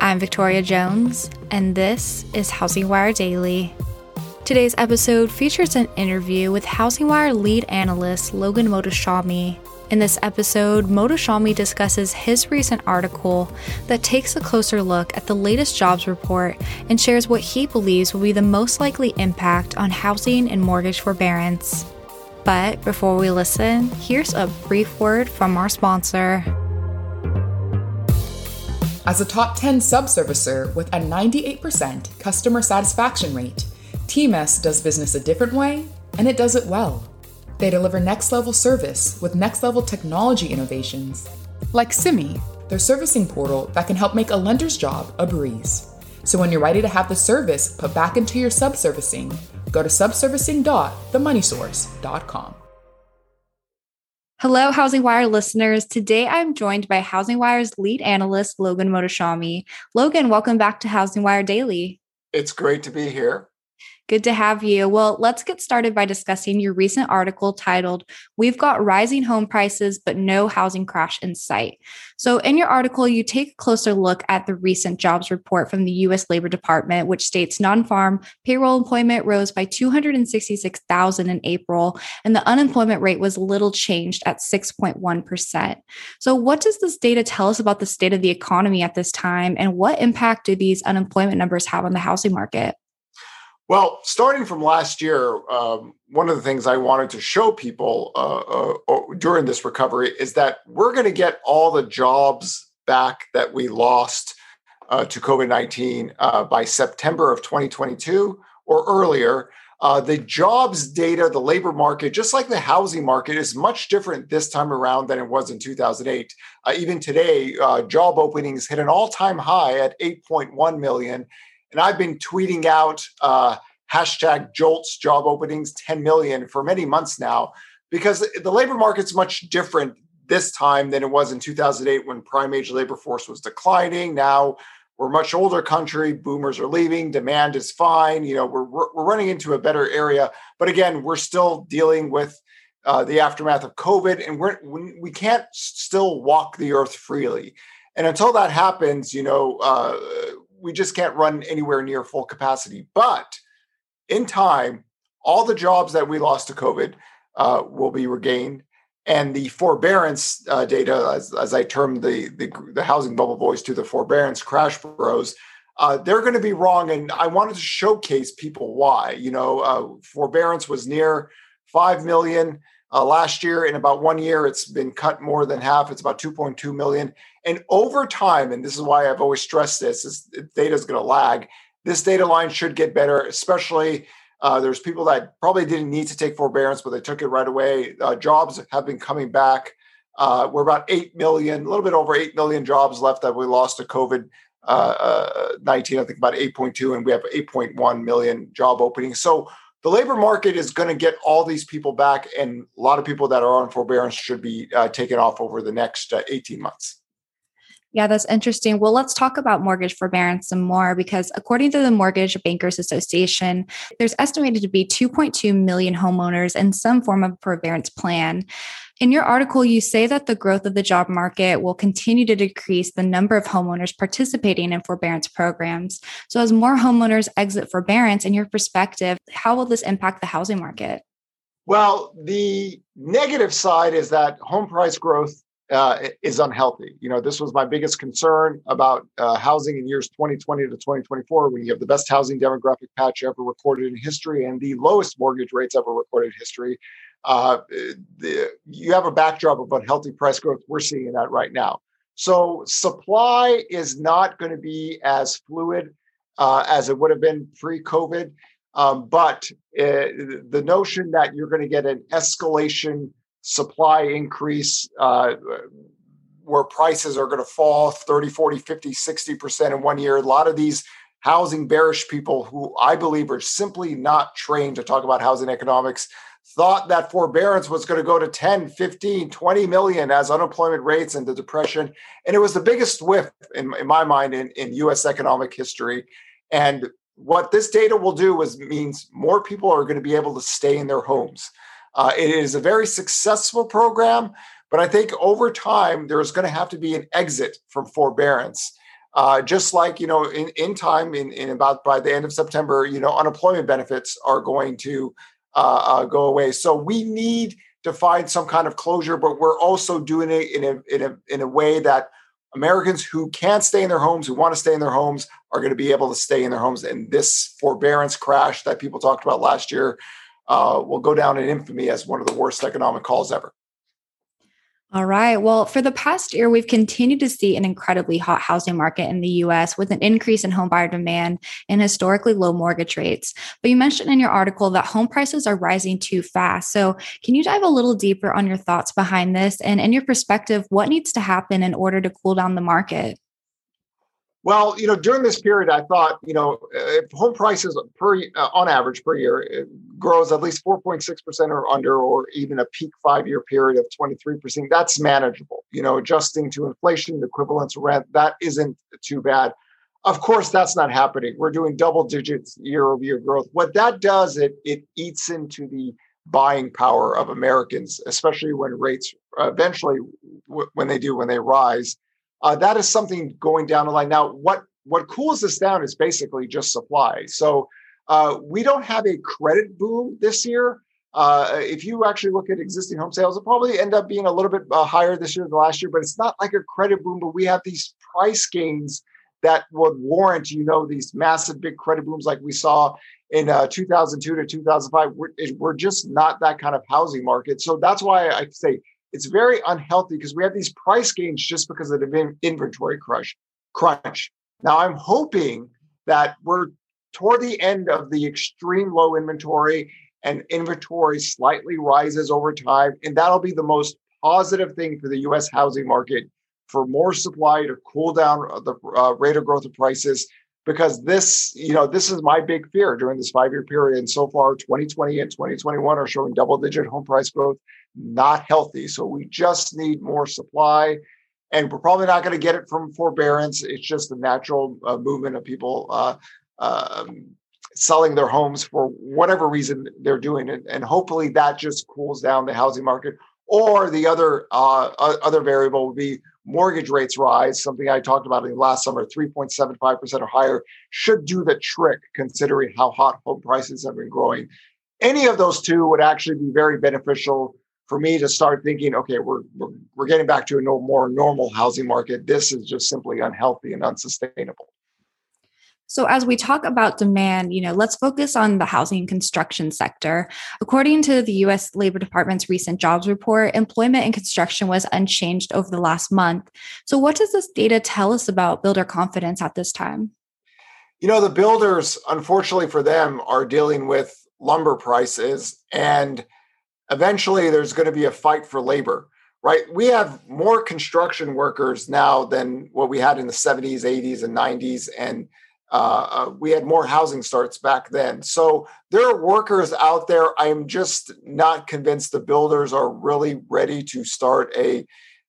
I'm Victoria Jones, and this is Housing Wire Daily. Today's episode features an interview with Housing Wire lead analyst Logan Mohtashami. In this episode, Mohtashami discusses his recent article that takes a closer look at the latest jobs report and shares what he believes will be the most likely impact on housing and mortgage forbearance. But before we listen, here's a brief word from our sponsor. As a top 10 subservicer with a 98% customer satisfaction rate, TMS does business a different way, and it does it well. They deliver next level service with next level technology innovations, like Simi, their servicing portal that can help make a lender's job a breeze. So when you're ready to have the service put back into your subservicing, go to subservicing.themoneysource.com. Hello, Housing Wire listeners. Today I'm joined by Housing Wire's lead analyst, Logan Mohtashami. Logan, welcome back to Housing Wire Daily. It's great to be here. Good to have you. Well, let's get started by discussing your recent article titled, We've Got Rising Home Prices, but No Housing Crash in Sight. So, in your article, you take a closer look at the recent jobs report from the U.S. Labor Department, which states non farm payroll employment rose by 266,000 in April, and the unemployment rate was little changed at 6.1%. So, what does this data tell us about the state of the economy at this time, and what impact do these unemployment numbers have on the housing market? Well, starting from last year, um, one of the things I wanted to show people uh, uh, during this recovery is that we're going to get all the jobs back that we lost uh, to COVID 19 uh, by September of 2022 or earlier. Uh, the jobs data, the labor market, just like the housing market, is much different this time around than it was in 2008. Uh, even today, job openings hit an all time high at 8.1 million and I've been tweeting out uh, hashtag JOLTS job openings 10 million for many months now because the labor market's much different this time than it was in 2008 when prime age labor force was declining. Now we're a much older country. Boomers are leaving. Demand is fine. You know, we're, we're running into a better area. But again, we're still dealing with uh, the aftermath of COVID, and we're we can't still walk the earth freely. And until that happens, you know, uh, we just can't run anywhere near full capacity. But in time, all the jobs that we lost to COVID uh, will be regained. And the forbearance uh, data, as, as I termed the, the, the housing bubble boys to the forbearance crash bros, uh, they're going to be wrong. And I wanted to showcase people why. You know, uh, forbearance was near five million uh, last year. In about one year, it's been cut more than half. It's about 2.2 million. And over time, and this is why I've always stressed this, is data is going to lag. This data line should get better, especially uh, there's people that probably didn't need to take forbearance, but they took it right away. Uh, jobs have been coming back. Uh, we're about 8 million, a little bit over 8 million jobs left that we lost to COVID uh, uh, 19, I think about 8.2, and we have 8.1 million job openings. So the labor market is going to get all these people back, and a lot of people that are on forbearance should be uh, taken off over the next 18 months. Yeah, that's interesting. Well, let's talk about mortgage forbearance some more because according to the Mortgage Bankers Association, there's estimated to be 2.2 million homeowners in some form of forbearance plan. In your article, you say that the growth of the job market will continue to decrease the number of homeowners participating in forbearance programs. So, as more homeowners exit forbearance, in your perspective, how will this impact the housing market? Well, the negative side is that home price growth uh, is unhealthy. You know, this was my biggest concern about uh, housing in years 2020 to 2024 when you have the best housing demographic patch ever recorded in history and the lowest mortgage rates ever recorded in history. Uh, the, you have a backdrop of unhealthy price growth. We're seeing that right now. So supply is not going to be as fluid uh, as it would have been pre-COVID. Um, but uh, the notion that you're going to get an escalation supply increase uh, where prices are going to fall 30 40 50 60% in one year a lot of these housing bearish people who I believe are simply not trained to talk about housing economics thought that forbearance was going to go to 10, 15, 20 million as unemployment rates and the depression. And it was the biggest whiff in, in my mind in, in US economic history. And what this data will do is means more people are going to be able to stay in their homes. Uh, it is a very successful program, but I think over time there's going to have to be an exit from forbearance. Uh, just like you know, in, in time, in, in about by the end of September, you know, unemployment benefits are going to uh, uh, go away. So we need to find some kind of closure, but we're also doing it in a, in a, in a way that Americans who can't stay in their homes, who want to stay in their homes, are going to be able to stay in their homes. And this forbearance crash that people talked about last year uh, will go down in infamy as one of the worst economic calls ever. All right. Well, for the past year, we've continued to see an incredibly hot housing market in the US with an increase in home buyer demand and historically low mortgage rates. But you mentioned in your article that home prices are rising too fast. So, can you dive a little deeper on your thoughts behind this? And in your perspective, what needs to happen in order to cool down the market? Well, you know, during this period, I thought, you know, if home prices per uh, on average per year grows at least 4.6% or under, or even a peak five year period of 23%, that's manageable. You know, adjusting to inflation, equivalence rent, that isn't too bad. Of course, that's not happening. We're doing double digits year over year growth. What that does, it it eats into the buying power of Americans, especially when rates eventually, when they do, when they rise uh, that is something going down the line. Now, what what cools this down is basically just supply. So uh, we don't have a credit boom this year. Uh, if you actually look at existing home sales, it'll probably end up being a little bit uh, higher this year than last year, but it's not like a credit boom. But we have these price gains that would warrant, you know, these massive big credit booms like we saw in uh, 2002 to 2005. We're, we're just not that kind of housing market. So that's why I say it's very unhealthy because we have these price gains just because of the inventory crush crunch. Now I'm hoping that we're toward the end of the extreme low inventory and inventory slightly rises over time and that'll be the most positive thing for the US housing market for more supply to cool down the uh, rate of growth of prices because this you know this is my big fear during this 5 year period and so far 2020 and 2021 are showing double digit home price growth not healthy. So we just need more supply. And we're probably not going to get it from forbearance. It's just the natural uh, movement of people uh, um, selling their homes for whatever reason they're doing it. And hopefully that just cools down the housing market. Or the other uh, other variable would be mortgage rates rise, something I talked about in last summer, 3.75% or higher, should do the trick considering how hot home prices have been growing. Any of those two would actually be very beneficial for me to start thinking, okay, we're, we're, we're getting back to a no, more normal housing market. This is just simply unhealthy and unsustainable. So as we talk about demand, you know, let's focus on the housing and construction sector. According to the US Labor Department's recent jobs report, employment in construction was unchanged over the last month. So what does this data tell us about builder confidence at this time? You know, the builders, unfortunately for them, are dealing with lumber prices and eventually there's going to be a fight for labor right we have more construction workers now than what we had in the 70s 80s and 90s and uh, uh, we had more housing starts back then. So there are workers out there. I'm just not convinced the builders are really ready to start a,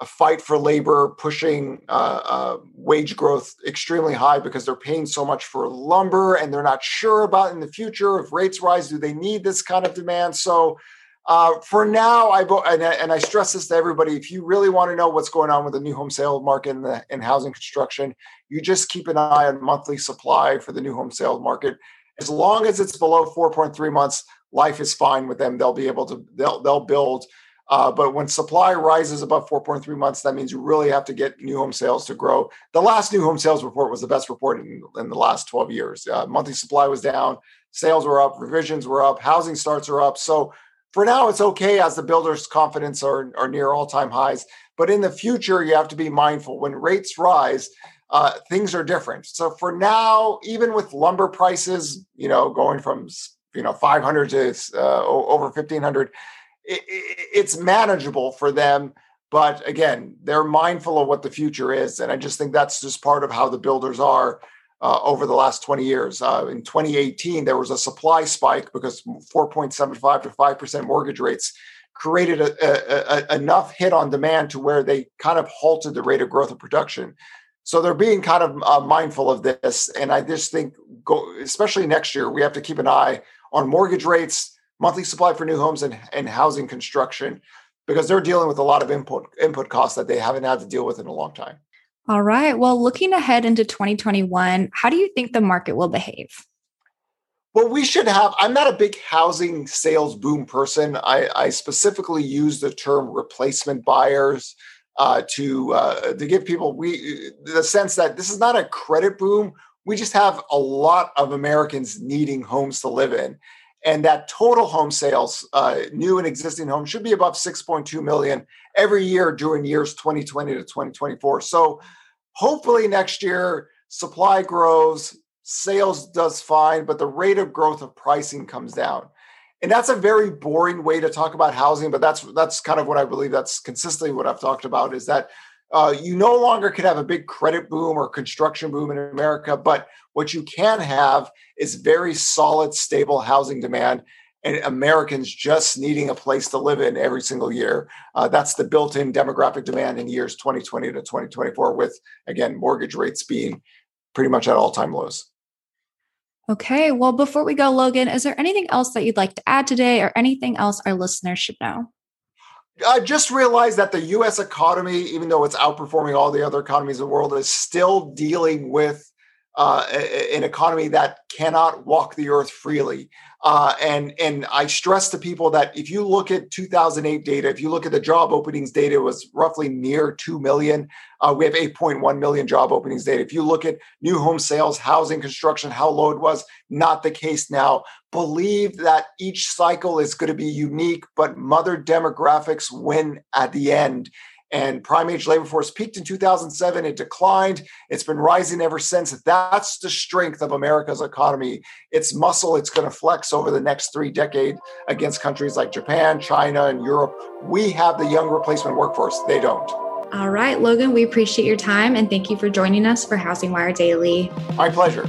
a fight for labor pushing uh, uh wage growth extremely high because they're paying so much for lumber and they're not sure about in the future if rates rise do they need this kind of demand? So uh, for now, I and, and I stress this to everybody: if you really want to know what's going on with the new home sale market and, the, and housing construction, you just keep an eye on monthly supply for the new home sale market. As long as it's below 4.3 months, life is fine with them. They'll be able to they'll they'll build. Uh, but when supply rises above 4.3 months, that means you really have to get new home sales to grow. The last new home sales report was the best report in, in the last 12 years. Uh, monthly supply was down, sales were up, revisions were up, housing starts are up. So for now it's okay as the builders confidence are, are near all-time highs but in the future you have to be mindful. When rates rise uh, things are different. So for now even with lumber prices you know going from you know 500 to uh, over 1500 it, it's manageable for them. But again they're mindful of what the future is and i just think that's just part of how the builders are uh, over the last 20 years. Uh, in 2018, there was a supply spike because 4.75 to 5% mortgage rates created a, a, a, enough hit on demand to where they kind of halted the rate of growth of production. So they're being kind of uh, mindful of this. And I just think, go, especially next year, we have to keep an eye on mortgage rates, monthly supply for new homes, and, and housing construction because they're dealing with a lot of input input costs that they haven't had to deal with in a long time. All right. Well, looking ahead into 2021, how do you think the market will behave? Well, we should have. I'm not a big housing sales boom person. I, I specifically use the term replacement buyers uh, to uh, to give people we the sense that this is not a credit boom. We just have a lot of Americans needing homes to live in, and that total home sales, uh, new and existing homes, should be above 6.2 million every year during years 2020 to 2024. So, hopefully next year supply grows, sales does fine, but the rate of growth of pricing comes down. And that's a very boring way to talk about housing, but that's that's kind of what I believe. That's consistently what I've talked about is that uh, you no longer can have a big credit boom or construction boom in America, but what you can have is very solid, stable housing demand and Americans just needing a place to live in every single year. Uh, that's the built in demographic demand in years 2020 to 2024, with again, mortgage rates being pretty much at all time lows. Okay. Well, before we go, Logan, is there anything else that you'd like to add today or anything else our listeners should know? I just realized that the US economy, even though it's outperforming all the other economies in the world, is still dealing with uh, an economy that cannot walk the earth freely. Uh, and and I stress to people that if you look at 2008 data, if you look at the job openings data, it was roughly near two million. Uh, we have 8.1 million job openings data. If you look at new home sales, housing construction, how low it was, not the case now. Believe that each cycle is going to be unique, but mother demographics win at the end and prime age labor force peaked in 2007 it declined it's been rising ever since. That's the strength of america's economy. It's muscle it's going to flex over the next three decades against countries like japan china and europe. We have the young replacement workforce they don't. All right logan we appreciate your time and thank you for joining us for housing wire daily. My pleasure